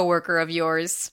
coworker of yours.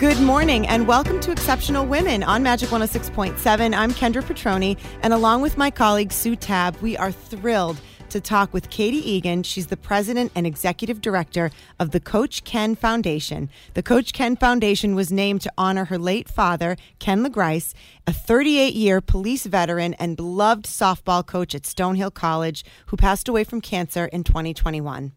Good morning and welcome to Exceptional Women on Magic 106.7. I'm Kendra Petroni, and along with my colleague Sue Tab, we are thrilled to talk with Katie Eagan. She's the president and executive director of the Coach Ken Foundation. The Coach Ken Foundation was named to honor her late father, Ken Le Grice, a 38 year police veteran and beloved softball coach at Stonehill College, who passed away from cancer in 2021.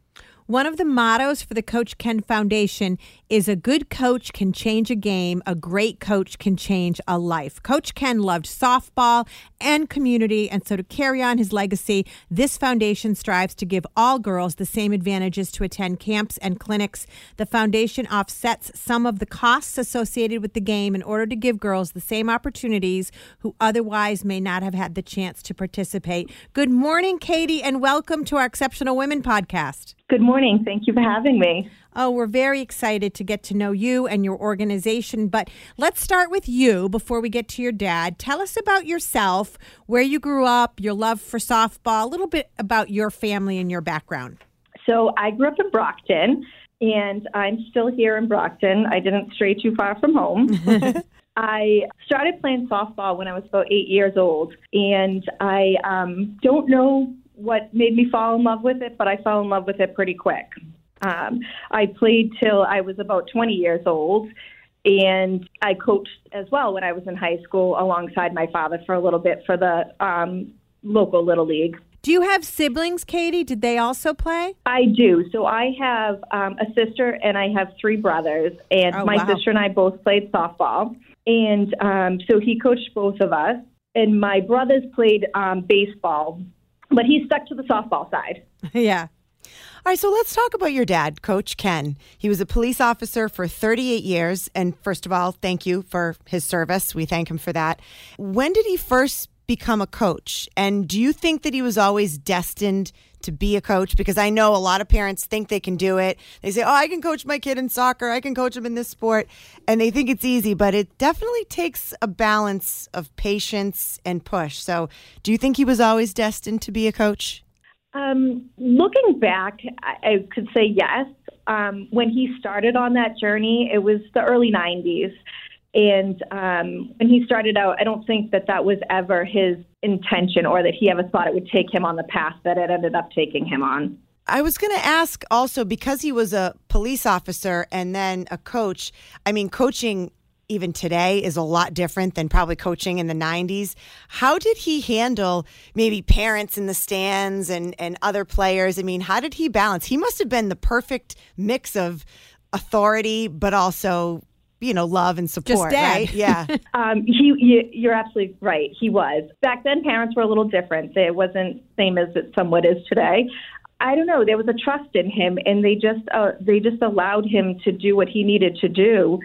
One of the mottos for the Coach Ken Foundation is a good coach can change a game, a great coach can change a life. Coach Ken loved softball and community, and so to carry on his legacy, this foundation strives to give all girls the same advantages to attend camps and clinics. The foundation offsets some of the costs associated with the game in order to give girls the same opportunities who otherwise may not have had the chance to participate. Good morning, Katie, and welcome to our Exceptional Women podcast. Good morning. Thank you for having me. Oh, we're very excited to get to know you and your organization. But let's start with you before we get to your dad. Tell us about yourself, where you grew up, your love for softball, a little bit about your family and your background. So, I grew up in Brockton, and I'm still here in Brockton. I didn't stray too far from home. I started playing softball when I was about eight years old, and I um, don't know what made me fall in love with it, but I fell in love with it pretty quick. Um, I played till I was about 20 years old, and I coached as well when I was in high school alongside my father for a little bit for the um, local Little League. Do you have siblings, Katie? Did they also play? I do. So I have um, a sister and I have three brothers, and Oh, my wow. sister and I both played softball. And um, so he coached both of us, and my brothers played um, baseball, but he stuck to the softball side. yeah. All right, so let's talk about your dad, Coach Ken. He was a police officer for 38 years. And first of all, thank you for his service. We thank him for that. When did he first become a coach? And do you think that he was always destined to be a coach? Because I know a lot of parents think they can do it. They say, oh, I can coach my kid in soccer, I can coach him in this sport. And they think it's easy, but it definitely takes a balance of patience and push. So do you think he was always destined to be a coach? Um, looking back, I, could say yes. Um, when he started on that journey, it was the early 90s. And um, when he started out, I don't think that that was ever his intention or that he ever thought it would take him on the path that it ended up taking him on. I was going to ask also because he was a police officer and then a coach. I mean, coaching even today is a lot different than probably coaching in the 90s. How did he handle maybe parents in the stands and, and other players? I mean, how did he balance? He must have been the perfect mix of authority, but also, you know, love and support, dad. right? Yeah. Um, he, you, you're absolutely right. He was. Back then, parents were a little different. It wasn't same as it somewhat is today. I don't know. There was a trust in him, and they just uh, they just allowed him to do what he needed to do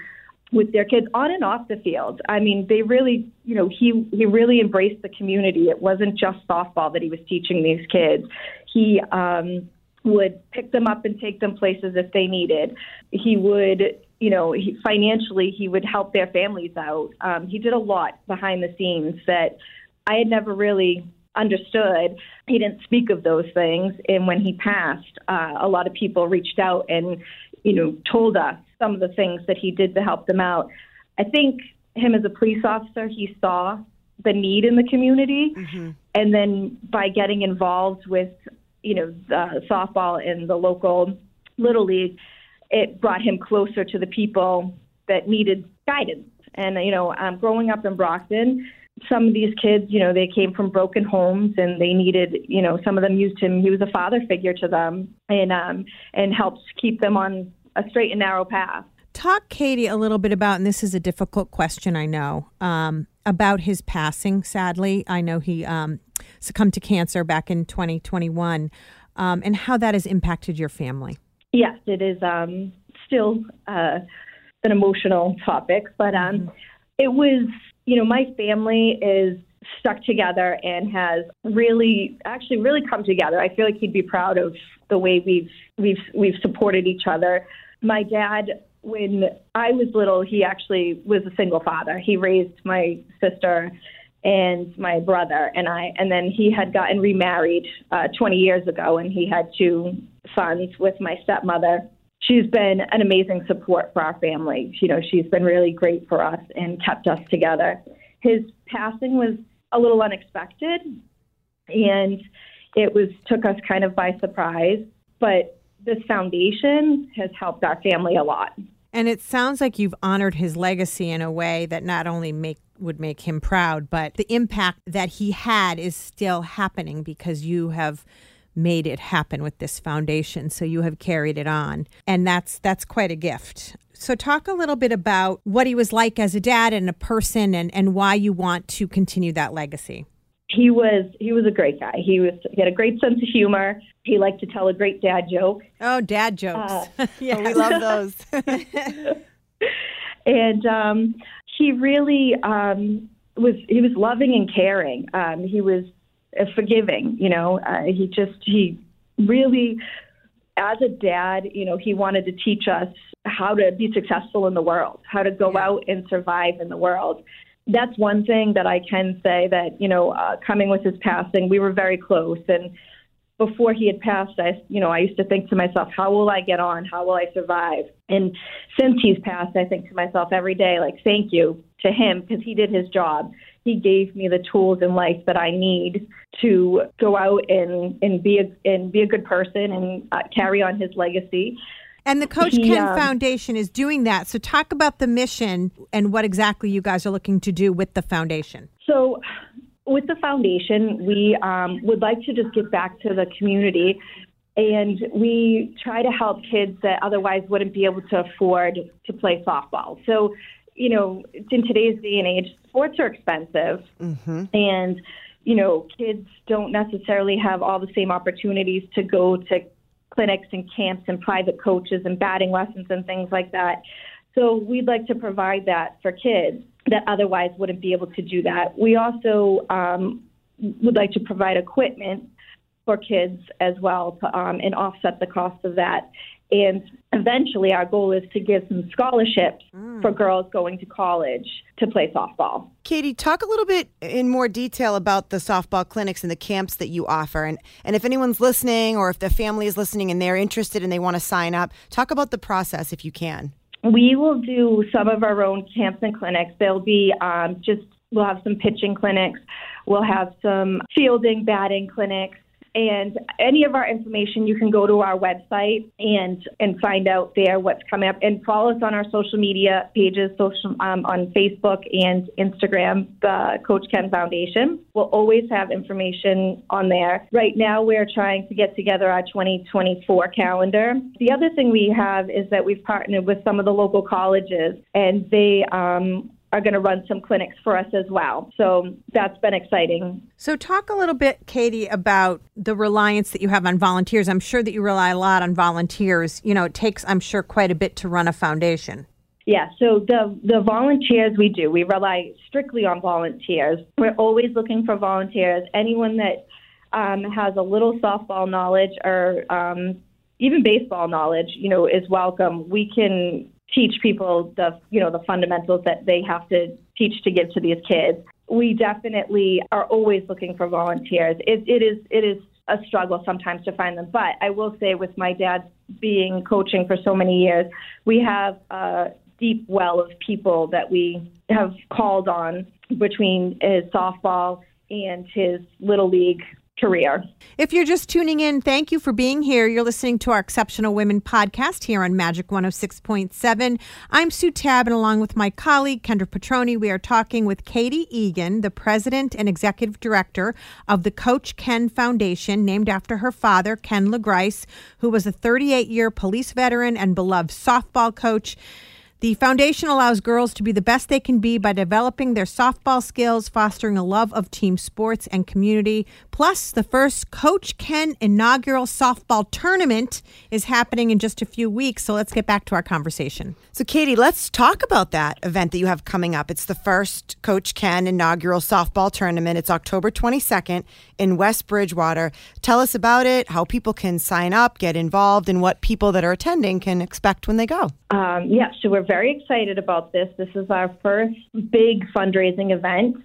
with their kids on and off the field. I mean, they really, you know, he he really embraced the community. It wasn't just softball that he was teaching these kids. He um, would pick them up and take them places if they needed. He would, you know, he, financially he would help their families out. Um, he did a lot behind the scenes that I had never really understood. He didn't speak of those things, and when he passed, uh, a lot of people reached out and, you know, told us some of the things that he did to help them out. I think him as a police officer, he saw the need in the community, and then by getting involved with you know, the softball in the local little league, it brought him closer to the people that needed guidance. And you know, um, growing up in Brockton, some of these kids, you know, they came from broken homes and they needed, you know, some of them used him. He was a father figure to them and um, and helped keep them on a straight and narrow path. Talk, Katie, a little bit about, and this is a difficult question, I know, um, about his passing. Sadly, I know he um, succumbed to cancer back in 2021, um, and how that has impacted your family. Yes, it is um, still uh, an emotional topic, but um, mm-hmm. it was, you know, my family is stuck together and has really actually really come together. I feel like he'd be proud of the way we've we've we've supported each other. My dad when I was little, he actually was a single father. He raised my sister and my brother and I, and then he had gotten remarried uh, 20 years ago, and he had two sons with my stepmother. She's been an amazing support for our family. You know, she's been really great for us and kept us together. His passing was a little unexpected, and it was took us kind of by surprise. But this foundation has helped our family a lot. And it sounds like you've honored his legacy in a way that not only make would make him proud, but the impact that he had is still happening because you have made it happen with this foundation so you have carried it on and that's that's quite a gift so talk a little bit about what he was like as a dad and a person and, and why you want to continue that legacy he was he was a great guy. He was he had a great sense of humor. He liked to tell a great dad joke. Oh, dad jokes! Uh, yeah, we love those. and um, he really um, was he was loving and caring. Um, he was forgiving. You know, uh, he just he really, as a dad, you know, he wanted to teach us how to be successful in the world, how to go out and survive in the world that's one thing that I can say that, you know, uh, coming with his passing, we were very close. And before he had passed, I, you know, I used to think to myself, how will I get on? How will I survive? And since he's passed, I think to myself every day, like, thank you to him because he did his job. He gave me the tools in life that I need to go out and, and be a and be a good person and uh, carry on his legacy. And the Coach he, Ken um, Foundation is doing that. So, talk about the mission and what exactly you guys are looking to do with the foundation. So, with the foundation, we um, would like to just get back to the community and we try to help kids that otherwise wouldn't be able to afford to play softball. So, you know, in today's day and age, sports are expensive. Mm-hmm. And, you know, kids don't necessarily have all the same opportunities to go to clinics and camps and private coaches and batting lessons and things like that. So we'd like to provide that for kids that otherwise wouldn't be able to do that. We also um, would like to provide equipment for kids as well to, um, and offset the cost of that. And eventually, our goal is to give some scholarships mm. for girls going to college to play softball. Katie, talk a little bit in more detail about the softball clinics and the camps that you offer. And, and if anyone's listening or if the family is listening and they're interested and they want to sign up, talk about the process if you can. We will do some of our own camps and clinics. They'll be um, just, we'll have some pitching clinics, we'll have some fielding, batting clinics and any of our information, you can go to our website and and find out there what's coming up. And follow us on our social media pages, social um, on Facebook and Instagram, the Coach Ken Foundation. We'll always have information on there. Right now, we're trying to get together our 2024 calendar. The other thing we have is that we've partnered with some of the local colleges, and they um, are going to run some clinics for us as well. So that's been exciting. So, talk a little bit, Katie, about the reliance that you have on volunteers. I'm sure that you rely a lot on volunteers. You know, it takes, I'm sure, quite a bit to run a foundation. Yeah, so the the volunteers we do, we rely strictly on volunteers. We're always looking for volunteers. Anyone that um, has a little softball knowledge or um, even baseball knowledge, you know, is welcome. We can teach people the you know the fundamentals that they have to teach to give to these kids. We definitely are always looking for volunteers. It, it is it is a struggle sometimes to find them, but I will say with my dad being coaching for so many years, we have a deep well of people that we have called on between his softball and his little league career. If you're just tuning in, thank you for being here. You're listening to our Exceptional Women podcast here on Magic 106.7. I'm Sue Tabb, and along with my colleague, Kendra Petroni, we are talking with Katie Eagan, the president and executive director of the Coach Ken Foundation, named after her father, Ken Le Grice, who was a 38 year police veteran and beloved softball coach. The foundation allows girls to be the best they can be by developing their softball skills, fostering a love of team sports and community. Plus, the first Coach Ken inaugural softball tournament is happening in just a few weeks. So let's get back to our conversation. So, Katie, let's talk about that event that you have coming up. It's the first Coach Ken inaugural softball tournament. It's October 22nd in West Bridgewater. Tell us about it, how people can sign up, get involved, and what people that are attending can expect when they go. Um, yeah, so we're very excited about this. This is our first big fundraising event.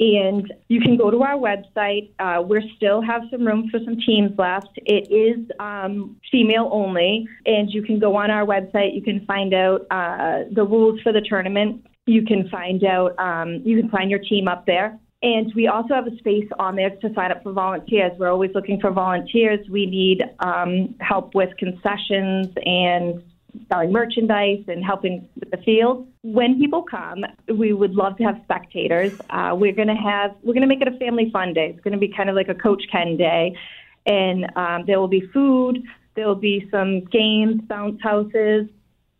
And you can go to our website. Uh, we still have some room for some teams left. It is um, female only, and you can go on our website. You can find out uh, the rules for the tournament. You can find out. Um, you can find your team up there. And we also have a space on there to sign up for volunteers. We're always looking for volunteers. We need um, help with concessions and selling merchandise and helping with the field. When people come, we would love to have spectators. Uh, we're to have we're to make it a family fun day. It's to be kind of like a Coach Ken day, and um, there will be food. There will be some games, bounce houses,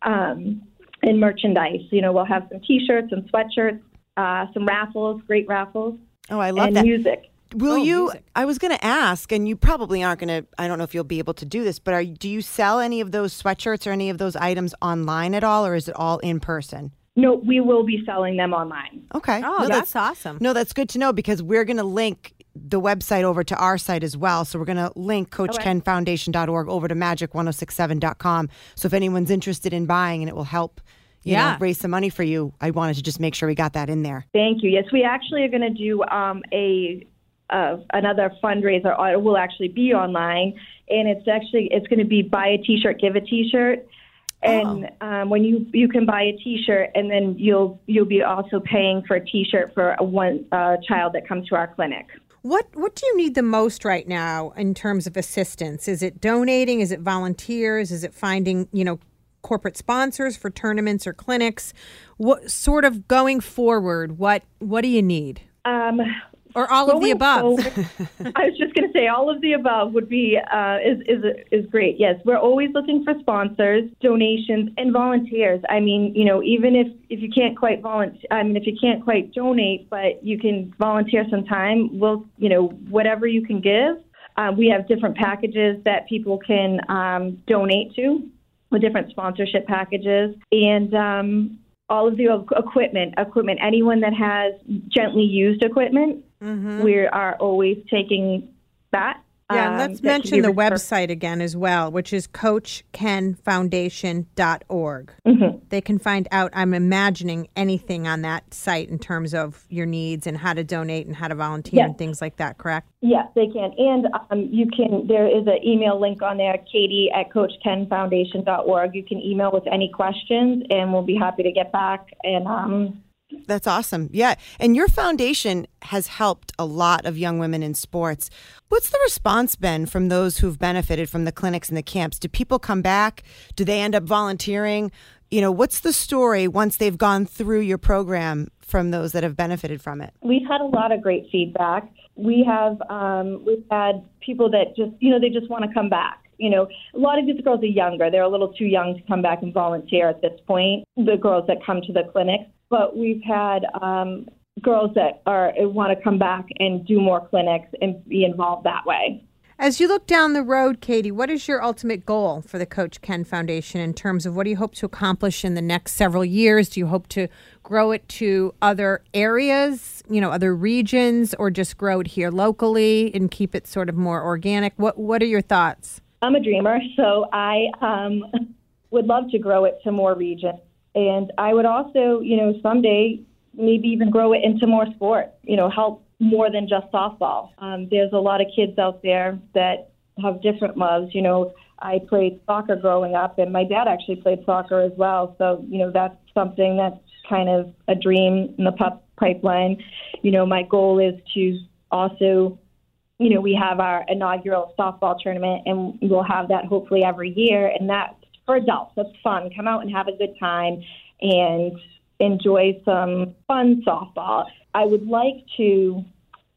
um, and merchandise. You know, we'll have some T-shirts and sweatshirts, uh, some raffles, great raffles. Oh, I love and that. music. Will Oh, you? music. I was going to ask, and you probably aren't going to. I don't know if you'll be able to do this, but are, do you sell any of those sweatshirts or any of those items online at all, or is it all in person? No, we will be selling them online. Okay. Oh, No, that's awesome. No, that's good to know because we're going to link the website over to our site as well. So we're going to link CoachKenFoundation.org over to Magic1067.com. So if anyone's interested in buying and it will help, you Yeah. know, raise some money for you, I wanted to just make sure we got that in there. Thank you. Yes, we actually are going to do um, a uh, another fundraiser. It will actually be online, and it's actually it's going to be buy a T-shirt, give a T-shirt. And um, when you you can buy a T-shirt, and then you'll you'll be also paying for a T-shirt for a one uh, child that comes to our clinic. What what do you need the most right now in terms of assistance? Is it donating? Is it volunteers? Is it finding, you know, corporate sponsors for tournaments or clinics? What sort of going forward, what what do you need? Um, Or all of the above? forward- I was just going to say all of the above would be uh, is is is great. Yes, we're always looking for sponsors, donations, and volunteers. I mean, you know, even if if you can't quite volunteer, I mean, if you can't quite donate, but you can volunteer some time. We'll, you know, whatever you can give. Uh, we have different packages that people can um, donate to, with different sponsorship packages, and um, all of the equipment. Equipment. Anyone that has gently used equipment we are always taking that. Yeah, um, let's mention the website again as well, which is coachkenfoundation.org. Mm-hmm. They can find out, I'm imagining, anything on that site in terms of your needs and how to donate and how to volunteer Yes. and things like that, correct? Yes, they can. And um, you can, there is an email link on there, katie at coachkenfoundation.org. You can email with any questions, and we'll be happy to get back. And um, That's awesome. Yeah. And your foundation has helped a lot of young women in sports. What's the response been from those who've benefited from the clinics and the camps? Do people come back? Do they end up volunteering? You know, what's the story once they've gone through your program from those that have benefited from it? we've had a lot of great feedback. We have um, we've had people that just you know they just want to come back. You know, a lot of these girls are younger; they're a little too young to come back and volunteer at this point. The girls that come to the clinic, but we've had um, girls that are want to come back and do more clinics and be involved that way. As you look down the road, Katie, what is your ultimate goal for the Coach Ken Foundation in terms of what do you hope to accomplish in the next several years? Do you hope to grow it to other areas, you know, other regions, or just grow it here locally and keep it sort of more organic? What What are your thoughts? I'm a dreamer, so I um, would love to grow it to more regions. And I would also, you know, someday maybe even grow it into more sport, you know, help more than just softball. Um, there's a lot of kids out there that have different loves. You know, I played soccer growing up, and my dad actually played soccer as well. So, you know, that's something that's kind of a dream in the pup pipeline. You know, my goal is to also you know, we have our inaugural softball tournament, and we'll have that hopefully every year. And that's for adults. That's fun. Come out and have a good time and enjoy some fun softball. I would like to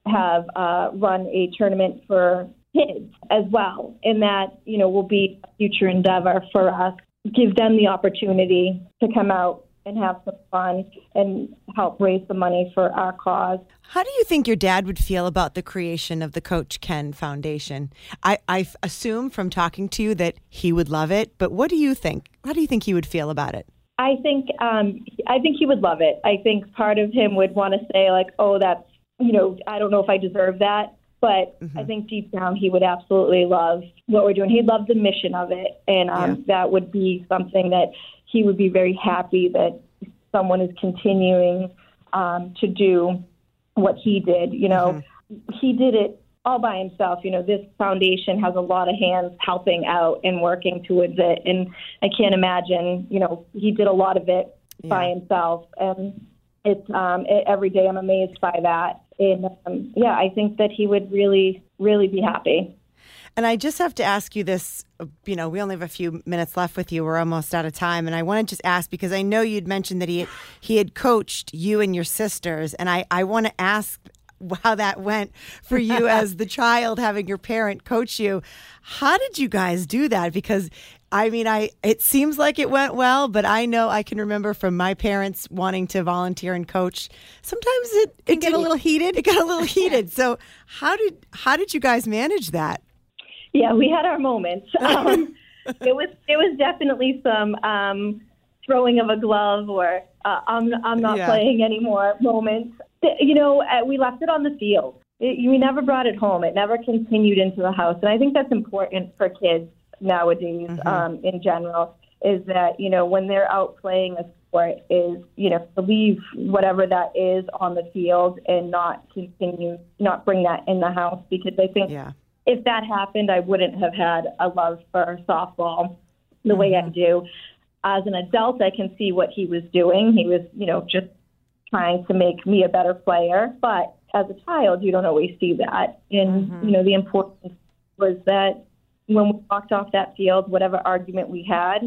have uh, run a tournament for kids as well, and that you know will be a future endeavor for us. Give them the opportunity to come out and have some fun and help raise the money for our cause. How do you think your dad would feel about the creation of the Coach Ken Foundation? I, I assume from talking to you that he would love it, but what do you think? How do you think he would feel about it? I think um, I think he would love it. I think part of him would want to say like, "Oh, that's you know, I don't know if I deserve that." But mm-hmm. I think deep down he would absolutely love what we're doing. He'd love the mission of it, and um, yeah. that would be something that he would be very happy that someone is continuing um, to do what he did. You know, mm-hmm. he did it all by himself. You know, this foundation has a lot of hands helping out and working towards it. And I can't imagine, you know, he did a lot of it yeah. by himself. And it's um, it, every day I'm amazed by that. And um, yeah, I think that he would really, really be happy. And I just have to ask you this. You know, we only have a few minutes left with you. We're almost out of time, and I want to just ask because I know you'd mentioned that he he had coached you and your sisters, and I I want to ask how that went for you as the child having your parent coach you. How did you guys do that? Because I mean, I it seems like it went well, but I know I can remember from my parents wanting to volunteer and coach. Sometimes it it get a little heated. It got a little heated. So how did how did you guys manage that? Yeah, we had our moments. Um, it was it was definitely some um, throwing of a glove or uh, I'm I'm not yeah. playing anymore moments you know, uh, we left it on the field. It, we never brought it home. It never continued into the house, and I think that's important for kids nowadays mm-hmm. um, in general. Is that you know when they're out playing a sport, is you know to leave whatever that is on the field and not continue, not bring that in the house because I think yeah. If that happened, I wouldn't have had a love for softball the mm-hmm. way I mm-hmm. do. As an adult, I can see what he was doing. He was, you know, just trying to make me a better player. But as a child, you don't always see that. And, mm-hmm. you know, the importance was that when we walked off that field, whatever argument we had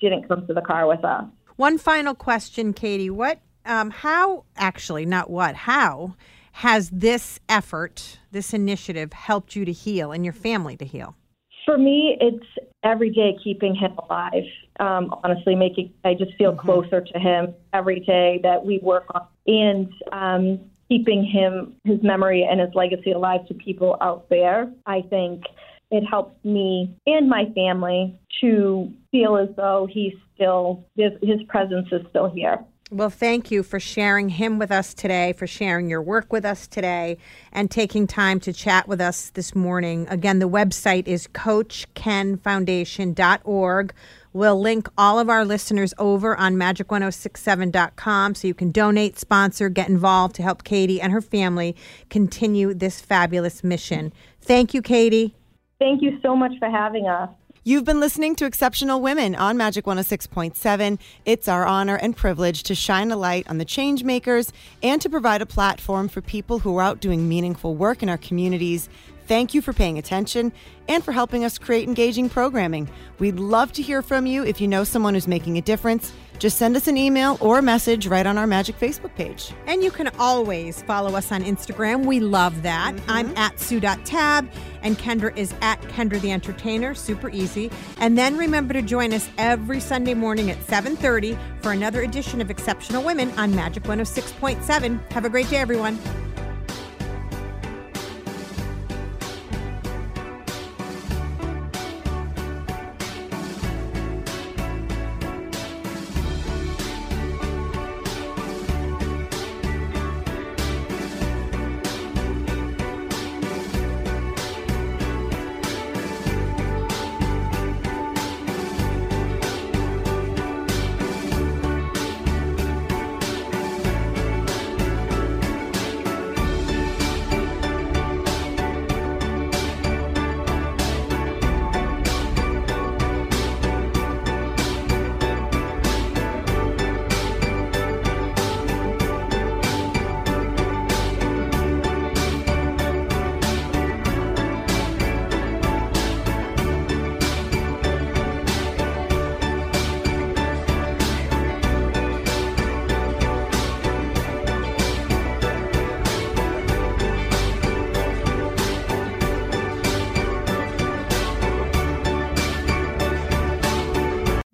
didn't come to the car with us. One final question, Katie. What, um, how, actually, not what, how has this effort, this initiative helped you to heal and your family to heal? For me, it's every day keeping him alive. Um, honestly, making I just feel mm-hmm. closer to him every day that we work on, and um, keeping him his memory and his legacy alive to people out there. I think it helps me and my family to feel as though he's still his, his presence is still here. Well, thank you for sharing him with us today, for sharing your work with us today, and taking time to chat with us this morning. Again, the website is CoachKenFoundation.org. We'll link all of our listeners over on magic1067.com so you can donate, sponsor, get involved to help Katie and her family continue this fabulous mission. Thank you, Katie. Thank you so much for having us. You've been listening to Exceptional Women on Magic 106.7. It's our honor and privilege to shine a light on the change makers and to provide a platform for people who are out doing meaningful work in our communities Thank you for paying attention and for helping us create engaging programming. We'd love to hear from you if you know someone who's making a difference. Just send us an email or a message right on our Magic Facebook page. And you can always follow us on Instagram. We love that. Mm-hmm. I'm at Sue.tab and Kendra is at Kendra the Entertainer. Super easy. And then remember to join us every Sunday morning at 7.30 for another edition of Exceptional Women on Magic 106.7. Have a great day, everyone.